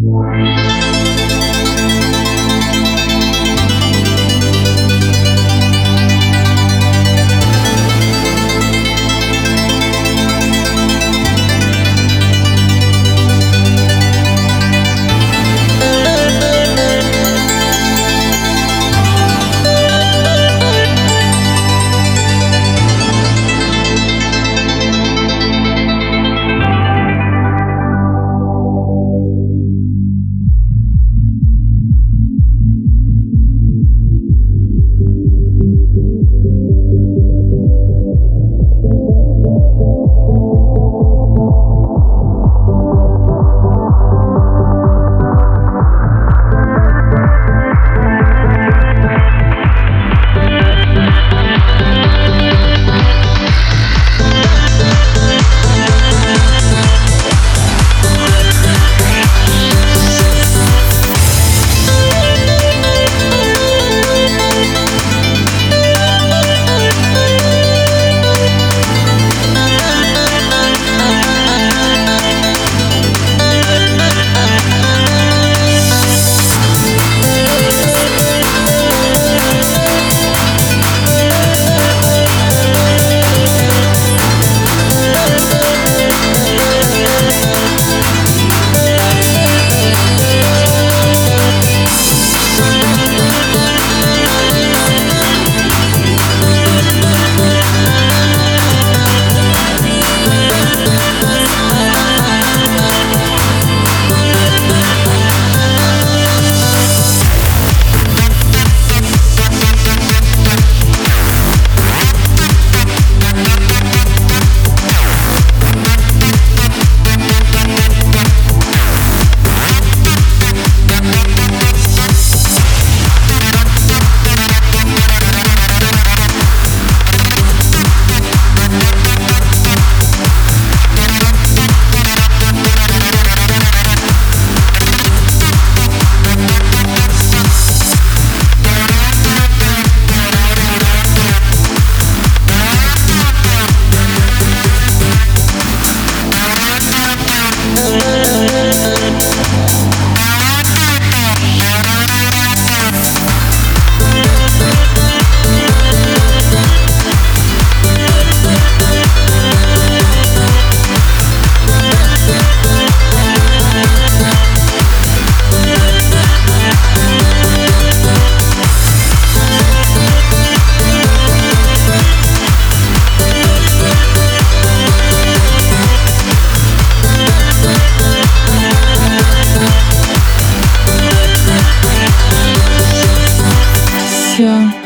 Música еще